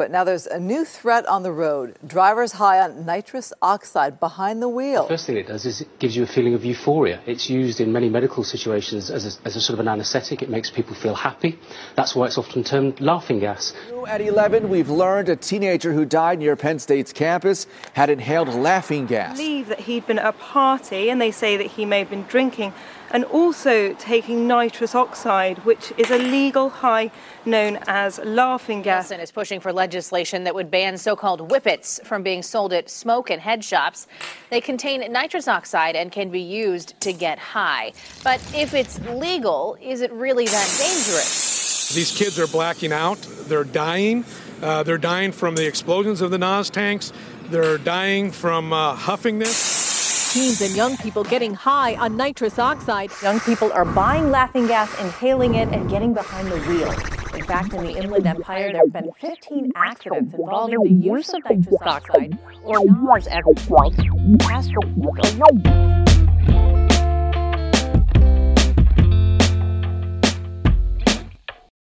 but now there's a new threat on the road. Drivers high on nitrous oxide behind the wheel. The first thing it does is it gives you a feeling of euphoria. It's used in many medical situations as a, as a sort of an anaesthetic. It makes people feel happy. That's why it's often termed laughing gas. At 11, we've learned a teenager who died near Penn State's campus had inhaled laughing gas. believe that he'd been at a party and they say that he may have been drinking and also taking nitrous oxide, which is a legal high known as laughing gas. Wilson is pushing for legislation that would ban so called whippets from being sold at smoke and head shops. They contain nitrous oxide and can be used to get high. But if it's legal, is it really that dangerous? These kids are blacking out. They're dying. Uh, they're dying from the explosions of the NOS tanks. They're dying from uh, huffing this. Teens and young people getting high on nitrous oxide. Young people are buying laughing gas, inhaling it, and getting behind the wheel. In fact, in the Inland Empire, there have been 15 accidents involving the use of nitrous oxide or NOS at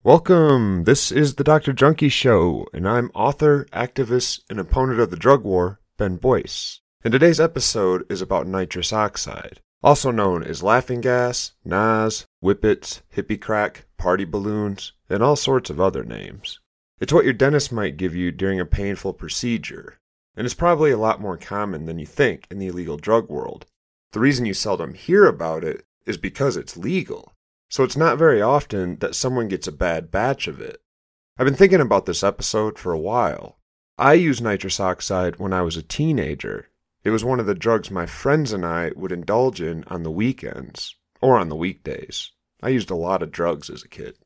Welcome. This is the Dr. Junkie Show, and I'm author, activist, and opponent of the drug war, Ben Boyce. And today's episode is about nitrous oxide, also known as laughing gas, NAS, whippets, hippie crack, party balloons, and all sorts of other names. It's what your dentist might give you during a painful procedure, and it's probably a lot more common than you think in the illegal drug world. The reason you seldom hear about it is because it's legal. So it's not very often that someone gets a bad batch of it. I've been thinking about this episode for a while. I used nitrous oxide when I was a teenager. It was one of the drugs my friends and I would indulge in on the weekends or on the weekdays. I used a lot of drugs as a kid.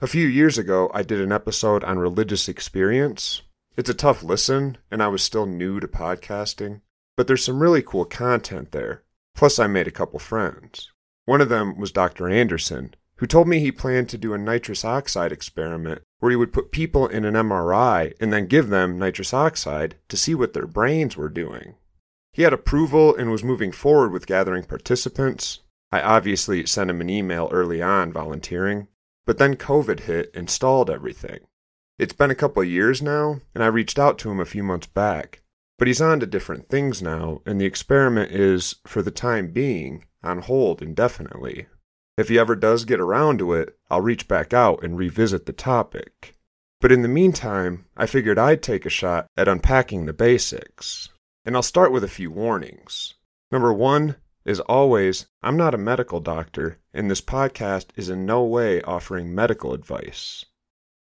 A few years ago, I did an episode on religious experience. It's a tough listen, and I was still new to podcasting, but there's some really cool content there. Plus, I made a couple friends. One of them was Dr. Anderson, who told me he planned to do a nitrous oxide experiment where he would put people in an MRI and then give them nitrous oxide to see what their brains were doing. He had approval and was moving forward with gathering participants. I obviously sent him an email early on volunteering, but then COVID hit and stalled everything. It's been a couple years now, and I reached out to him a few months back, but he's on to different things now, and the experiment is, for the time being, on hold indefinitely. If he ever does get around to it, I'll reach back out and revisit the topic. But in the meantime, I figured I'd take a shot at unpacking the basics. And I'll start with a few warnings. Number one, as always, I'm not a medical doctor, and this podcast is in no way offering medical advice.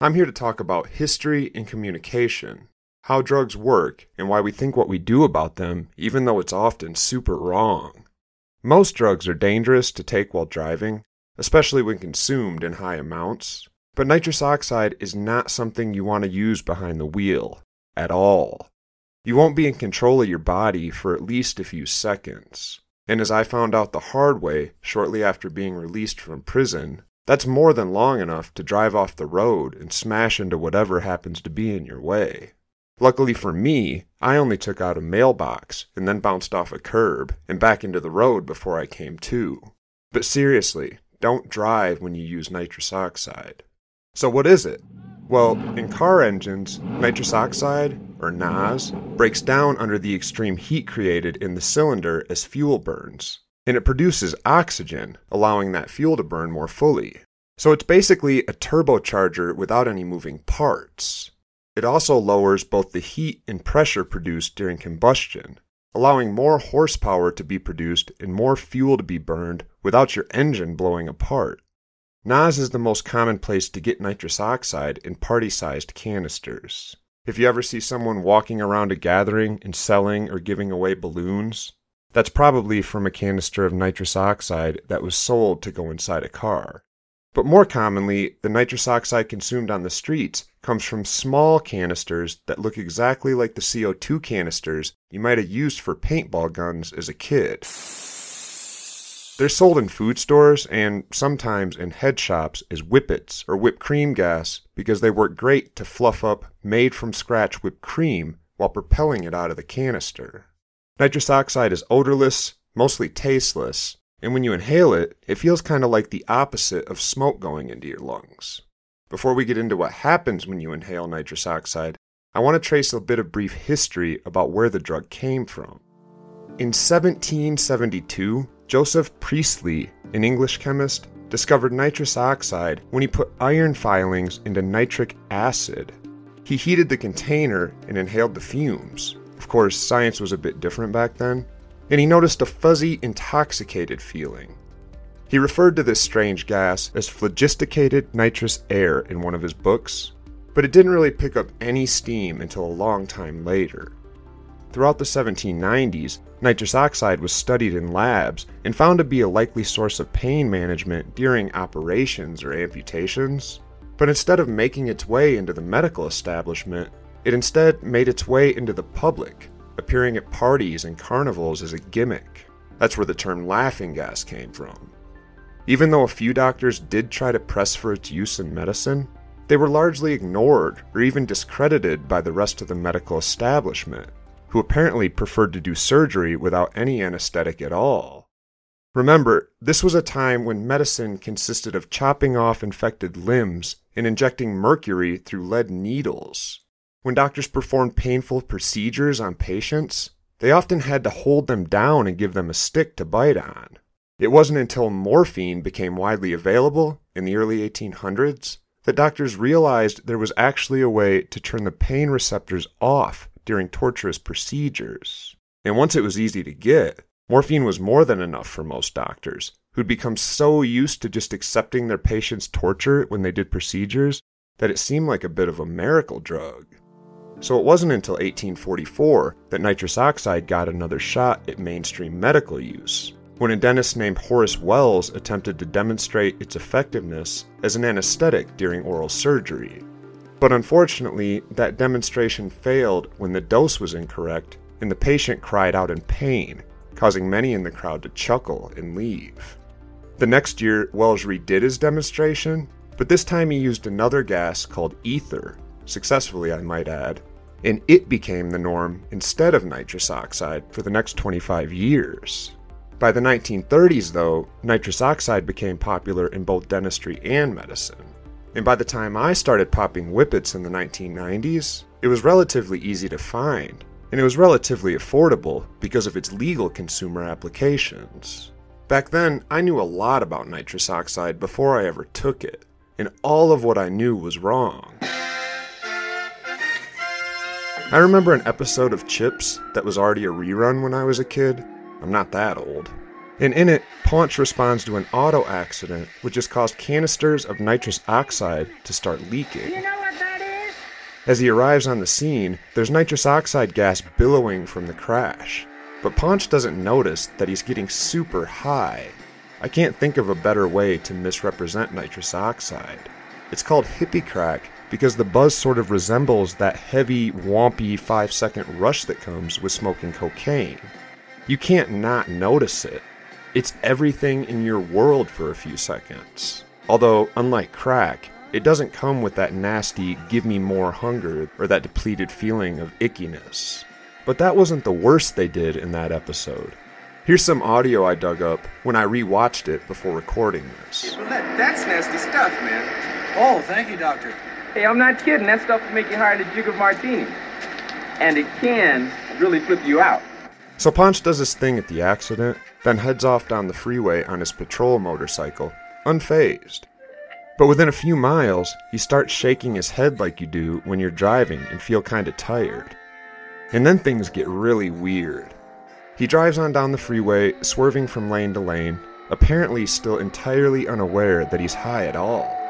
I'm here to talk about history and communication, how drugs work, and why we think what we do about them, even though it's often super wrong. Most drugs are dangerous to take while driving, especially when consumed in high amounts, but nitrous oxide is not something you want to use behind the wheel at all. You won't be in control of your body for at least a few seconds. And as I found out the hard way shortly after being released from prison, that's more than long enough to drive off the road and smash into whatever happens to be in your way. Luckily for me, I only took out a mailbox and then bounced off a curb and back into the road before I came to. But seriously, don't drive when you use nitrous oxide. So, what is it? Well, in car engines, nitrous oxide, or NOS, breaks down under the extreme heat created in the cylinder as fuel burns, and it produces oxygen, allowing that fuel to burn more fully. So it's basically a turbocharger without any moving parts. It also lowers both the heat and pressure produced during combustion, allowing more horsepower to be produced and more fuel to be burned without your engine blowing apart. NOS is the most common place to get nitrous oxide in party sized canisters. If you ever see someone walking around a gathering and selling or giving away balloons, that's probably from a canister of nitrous oxide that was sold to go inside a car. But more commonly, the nitrous oxide consumed on the streets comes from small canisters that look exactly like the CO2 canisters you might have used for paintball guns as a kid. They're sold in food stores and sometimes in head shops as whippets or whipped cream gas because they work great to fluff up made from scratch whipped cream while propelling it out of the canister. Nitrous oxide is odorless, mostly tasteless, and when you inhale it, it feels kind of like the opposite of smoke going into your lungs. Before we get into what happens when you inhale nitrous oxide, I want to trace a bit of brief history about where the drug came from. In 1772, Joseph Priestley, an English chemist, discovered nitrous oxide when he put iron filings into nitric acid. He heated the container and inhaled the fumes. Of course, science was a bit different back then, and he noticed a fuzzy, intoxicated feeling. He referred to this strange gas as phlogisticated nitrous air in one of his books, but it didn't really pick up any steam until a long time later. Throughout the 1790s, nitrous oxide was studied in labs and found to be a likely source of pain management during operations or amputations. But instead of making its way into the medical establishment, it instead made its way into the public, appearing at parties and carnivals as a gimmick. That's where the term laughing gas came from. Even though a few doctors did try to press for its use in medicine, they were largely ignored or even discredited by the rest of the medical establishment, who apparently preferred to do surgery without any anesthetic at all. Remember, this was a time when medicine consisted of chopping off infected limbs and injecting mercury through lead needles. When doctors performed painful procedures on patients, they often had to hold them down and give them a stick to bite on. It wasn't until morphine became widely available in the early 1800s that doctors realized there was actually a way to turn the pain receptors off during torturous procedures. And once it was easy to get, morphine was more than enough for most doctors, who'd become so used to just accepting their patients' torture when they did procedures that it seemed like a bit of a miracle drug. So it wasn't until 1844 that nitrous oxide got another shot at mainstream medical use, when a dentist named Horace Wells attempted to demonstrate its effectiveness as an anesthetic during oral surgery. But unfortunately, that demonstration failed when the dose was incorrect and the patient cried out in pain, causing many in the crowd to chuckle and leave. The next year, Wells redid his demonstration, but this time he used another gas called ether, successfully, I might add, and it became the norm instead of nitrous oxide for the next 25 years. By the 1930s, though, nitrous oxide became popular in both dentistry and medicine. And by the time I started popping whippets in the 1990s, it was relatively easy to find, and it was relatively affordable because of its legal consumer applications. Back then, I knew a lot about nitrous oxide before I ever took it, and all of what I knew was wrong. I remember an episode of CHiPs that was already a rerun when I was a kid. I'm not that old. And in it, Ponch responds to an auto accident which has caused canisters of nitrous oxide to start leaking. You know what that is? As he arrives on the scene, there's nitrous oxide gas billowing from the crash. But Ponch doesn't notice that he's getting super high. I can't think of a better way to misrepresent nitrous oxide. It's called hippie crack because the buzz sort of resembles that heavy, wompy 5 second rush that comes with smoking cocaine. You can't not notice it. It's everything in your world for a few seconds. Although, unlike crack, it doesn't come with that nasty give me more hunger or that depleted feeling of ickiness. But that wasn't the worst they did in that episode. Here's some audio I dug up when I rewatched it before recording this. That, that's nasty stuff, man. Oh, thank you, Doctor. Hey, I'm not kidding. That stuff will make you higher than a jig of martini. And it can really flip you out. So Ponch does his thing at the accident, then heads off down the freeway on his patrol motorcycle, unfazed. But within a few miles, he starts shaking his head like you do when you're driving and feel kinda tired. And then things get really weird. He drives on down the freeway, swerving from lane to lane, apparently still entirely unaware that he's high at all.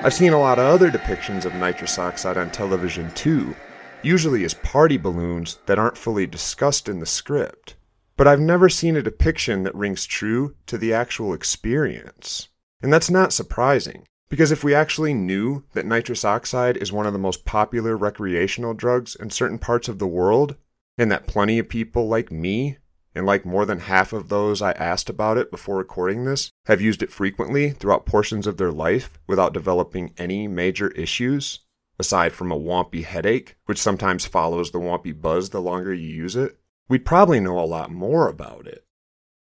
I've seen a lot of other depictions of nitrous oxide on television too, usually as party balloons that aren't fully discussed in the script. But I've never seen a depiction that rings true to the actual experience. And that's not surprising, because if we actually knew that nitrous oxide is one of the most popular recreational drugs in certain parts of the world, and that plenty of people like me and like more than half of those I asked about it before recording this, have used it frequently throughout portions of their life without developing any major issues, aside from a wompy headache, which sometimes follows the wompy buzz the longer you use it, we'd probably know a lot more about it.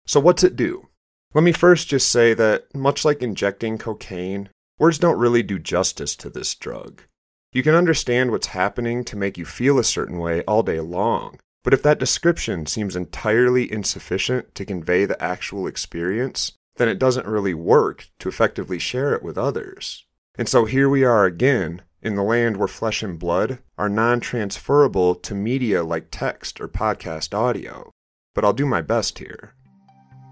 So, what's it do? Let me first just say that, much like injecting cocaine, words don't really do justice to this drug. You can understand what's happening to make you feel a certain way all day long, but if that description seems entirely insufficient to convey the actual experience, then it doesn't really work to effectively share it with others. And so here we are again, in the land where flesh and blood are non transferable to media like text or podcast audio. But I'll do my best here.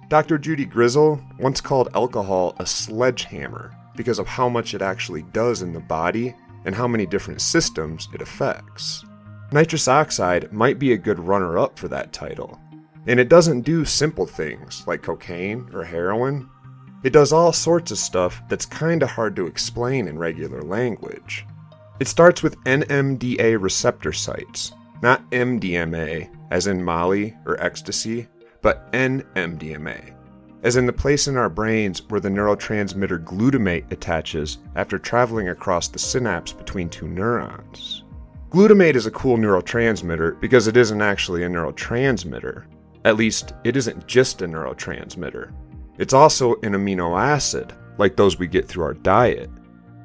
Dr. Judy Grisel once called alcohol a sledgehammer because of how much it actually does in the body and how many different systems it affects. Nitrous oxide might be a good runner up for that title. And it doesn't do simple things like cocaine or heroin. It does all sorts of stuff that's kinda hard to explain in regular language. It starts with NMDA receptor sites, not MDMA, as in Molly or ecstasy, but NMDA, as in the place in our brains where the neurotransmitter glutamate attaches after traveling across the synapse between two neurons. Glutamate is a cool neurotransmitter because it isn't actually a neurotransmitter. At least, it isn't just a neurotransmitter. It's also an amino acid, like those we get through our diet.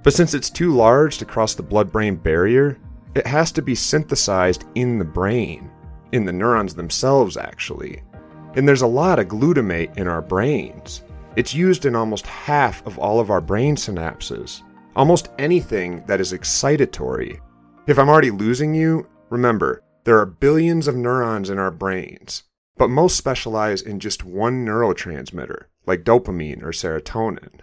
But since it's too large to cross the blood brain barrier, it has to be synthesized in the brain, in the neurons themselves, actually. And there's a lot of glutamate in our brains. It's used in almost half of all of our brain synapses, almost anything that is excitatory. If I'm already losing you, remember, there are billions of neurons in our brains, but most specialize in just one neurotransmitter, like dopamine or serotonin.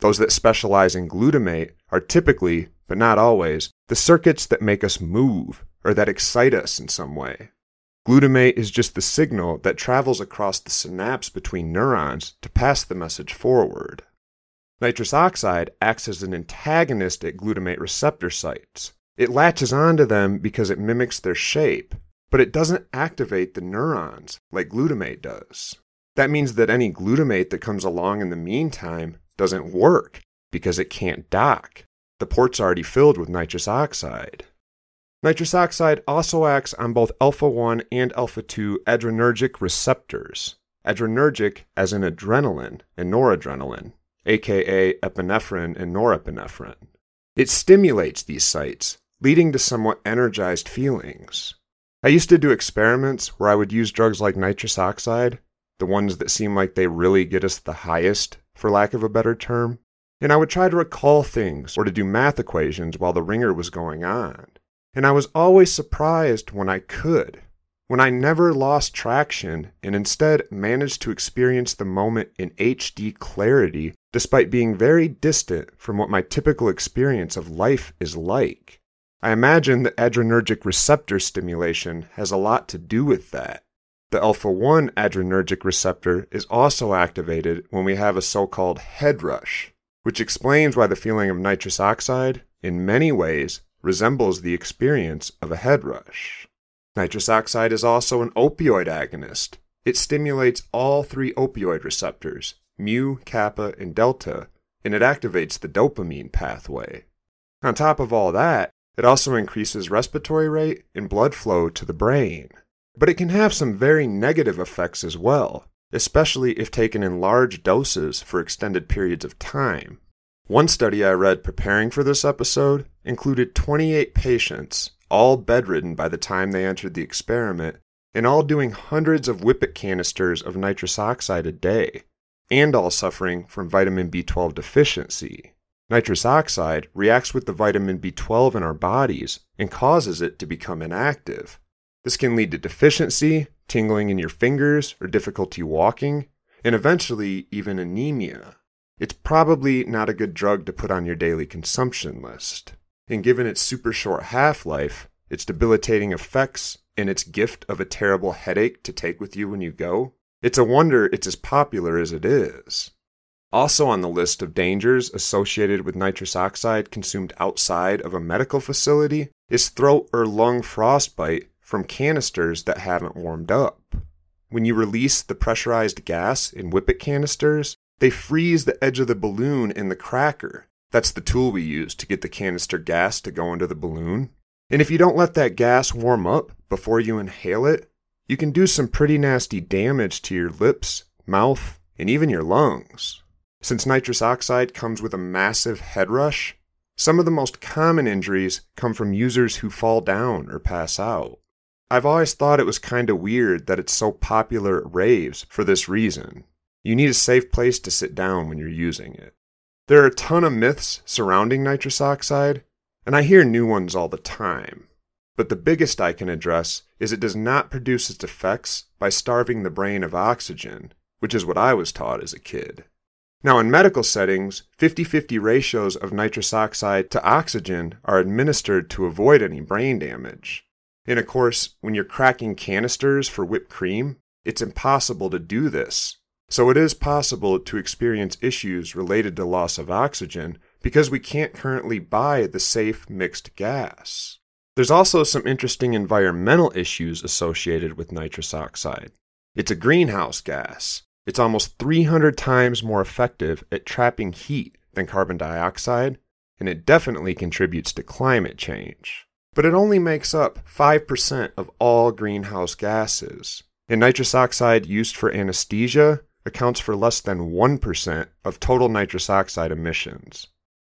Those that specialize in glutamate are typically, but not always, the circuits that make us move or that excite us in some way. Glutamate is just the signal that travels across the synapse between neurons to pass the message forward. Nitrous oxide acts as an antagonist at glutamate receptor sites. It latches onto them because it mimics their shape, but it doesn't activate the neurons like glutamate does. That means that any glutamate that comes along in the meantime doesn't work because it can't dock. The port's already filled with nitrous oxide. Nitrous oxide also acts on both alpha 1 and alpha 2 adrenergic receptors. Adrenergic as in adrenaline and noradrenaline, aka epinephrine and norepinephrine. It stimulates these sites, leading to somewhat energized feelings. I used to do experiments where I would use drugs like nitrous oxide, the ones that seem like they really get us the highest, for lack of a better term, and I would try to recall things or to do math equations while the ringer was going on. And I was always surprised when I could, when I never lost traction and instead managed to experience the moment in HD clarity despite being very distant from what my typical experience of life is like. I imagine that adrenergic receptor stimulation has a lot to do with that. The alpha 1 adrenergic receptor is also activated when we have a so called head rush, which explains why the feeling of nitrous oxide, in many ways, resembles the experience of a head rush. Nitrous oxide is also an opioid agonist. It stimulates all three opioid receptors, mu, kappa, and delta, and it activates the dopamine pathway. On top of all that, it also increases respiratory rate and blood flow to the brain. But it can have some very negative effects as well, especially if taken in large doses for extended periods of time. One study I read preparing for this episode included 28 patients, all bedridden by the time they entered the experiment, and all doing hundreds of whippet canisters of nitrous oxide a day, and all suffering from vitamin B12 deficiency. Nitrous oxide reacts with the vitamin B12 in our bodies and causes it to become inactive. This can lead to deficiency, tingling in your fingers, or difficulty walking, and eventually even anemia. It's probably not a good drug to put on your daily consumption list. And given its super short half life, its debilitating effects, and its gift of a terrible headache to take with you when you go, it's a wonder it's as popular as it is. Also on the list of dangers associated with nitrous oxide consumed outside of a medical facility is throat or lung frostbite from canisters that haven't warmed up. When you release the pressurized gas in whippet canisters, they freeze the edge of the balloon in the cracker, That's the tool we use to get the canister gas to go into the balloon. And if you don't let that gas warm up before you inhale it, you can do some pretty nasty damage to your lips, mouth, and even your lungs. Since nitrous oxide comes with a massive head rush, some of the most common injuries come from users who fall down or pass out. I've always thought it was kind of weird that it's so popular at raves for this reason. You need a safe place to sit down when you're using it. There are a ton of myths surrounding nitrous oxide, and I hear new ones all the time. But the biggest I can address is it does not produce its effects by starving the brain of oxygen, which is what I was taught as a kid. Now, in medical settings, 50 50 ratios of nitrous oxide to oxygen are administered to avoid any brain damage. And of course, when you're cracking canisters for whipped cream, it's impossible to do this. So it is possible to experience issues related to loss of oxygen because we can't currently buy the safe mixed gas. There's also some interesting environmental issues associated with nitrous oxide. It's a greenhouse gas. It's almost 300 times more effective at trapping heat than carbon dioxide, and it definitely contributes to climate change. But it only makes up 5% of all greenhouse gases. And nitrous oxide used for anesthesia accounts for less than 1% of total nitrous oxide emissions.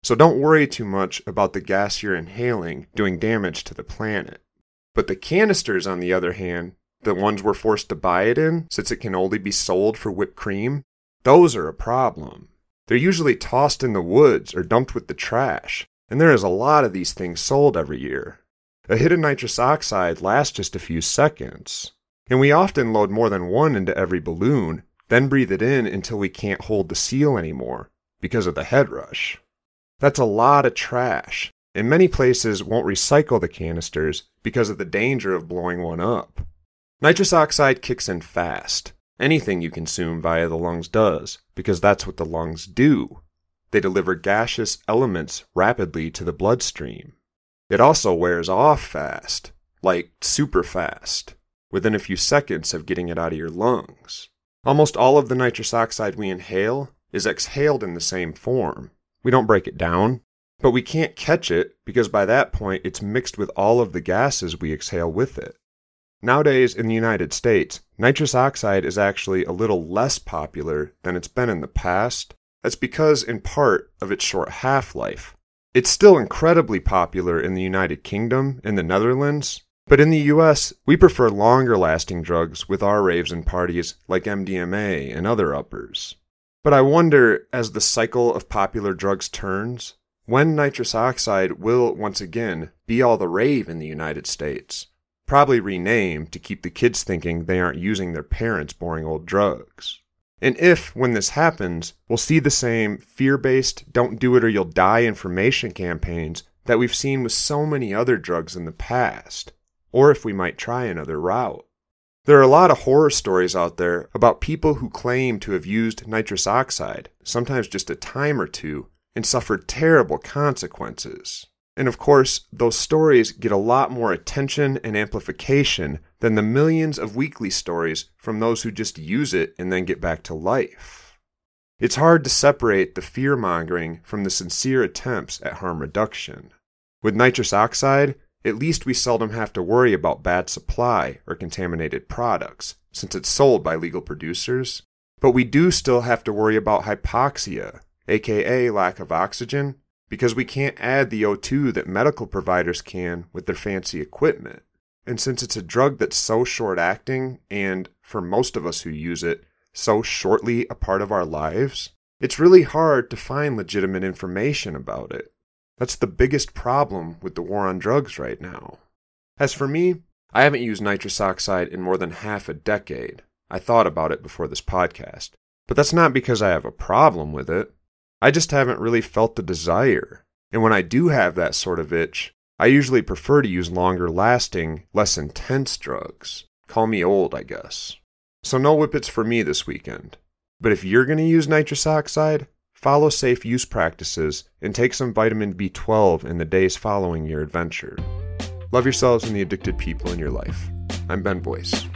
So don't worry too much about the gas you're inhaling doing damage to the planet. But the canisters, on the other hand, the ones we're forced to buy it in, since it can only be sold for whipped cream, those are a problem. They're usually tossed in the woods or dumped with the trash, and there is a lot of these things sold every year. A hit of nitrous oxide lasts just a few seconds, and we often load more than one into every balloon, then breathe it in until we can't hold the seal anymore because of the head rush. That's a lot of trash, and many places won't recycle the canisters because of the danger of blowing one up. Nitrous oxide kicks in fast. Anything you consume via the lungs does, because that's what the lungs do. They deliver gaseous elements rapidly to the bloodstream. It also wears off fast, like super fast, within a few seconds of getting it out of your lungs. Almost all of the nitrous oxide we inhale is exhaled in the same form, we don't break it down, but we can't catch it because by that point it's mixed with all of the gases we exhale with it. Nowadays, in the United States, nitrous oxide is actually a little less popular than it's been in the past. That's because, in part, of its short half life. It's still incredibly popular in the United Kingdom and the Netherlands, but in the US, we prefer longer lasting drugs with our raves and parties like MDMA and other uppers. But I wonder, as the cycle of popular drugs turns, when nitrous oxide will once again be all the rave in the United States. Probably renamed to keep the kids thinking they aren't using their parents' boring old drugs. And if, when this happens, we'll see the same fear based, don't do it or you'll die information campaigns that we've seen with so many other drugs in the past, or if we might try another route. There are a lot of horror stories out there about people who claim to have used nitrous oxide, sometimes just a time or two, and suffered terrible consequences. And of course, those stories get a lot more attention and amplification than the millions of weekly stories from those who just use it and then get back to life. It's hard to separate the fear mongering from the sincere attempts at harm reduction. With nitrous oxide, at least we seldom have to worry about bad supply or contaminated products, since it's sold by legal producers. But we do still have to worry about hypoxia, aka lack of oxygen, because we can't add the O2 that medical providers can with their fancy equipment. And since it's a drug that's so short acting, and for most of us who use it, so shortly a part of our lives, it's really hard to find legitimate information about it. That's the biggest problem with the war on drugs right now. As for me, I haven't used nitrous oxide in more than half a decade. I thought about it before this podcast. But that's not because I have a problem with it. I just haven't really felt the desire. And when I do have that sort of itch, I usually prefer to use longer lasting, less intense drugs. Call me old, I guess. So no whippets for me this weekend. But if you're going to use nitrous oxide, Follow safe use practices and take some vitamin B12 in the days following your adventure. Love yourselves and the addicted people in your life. I'm Ben Boyce.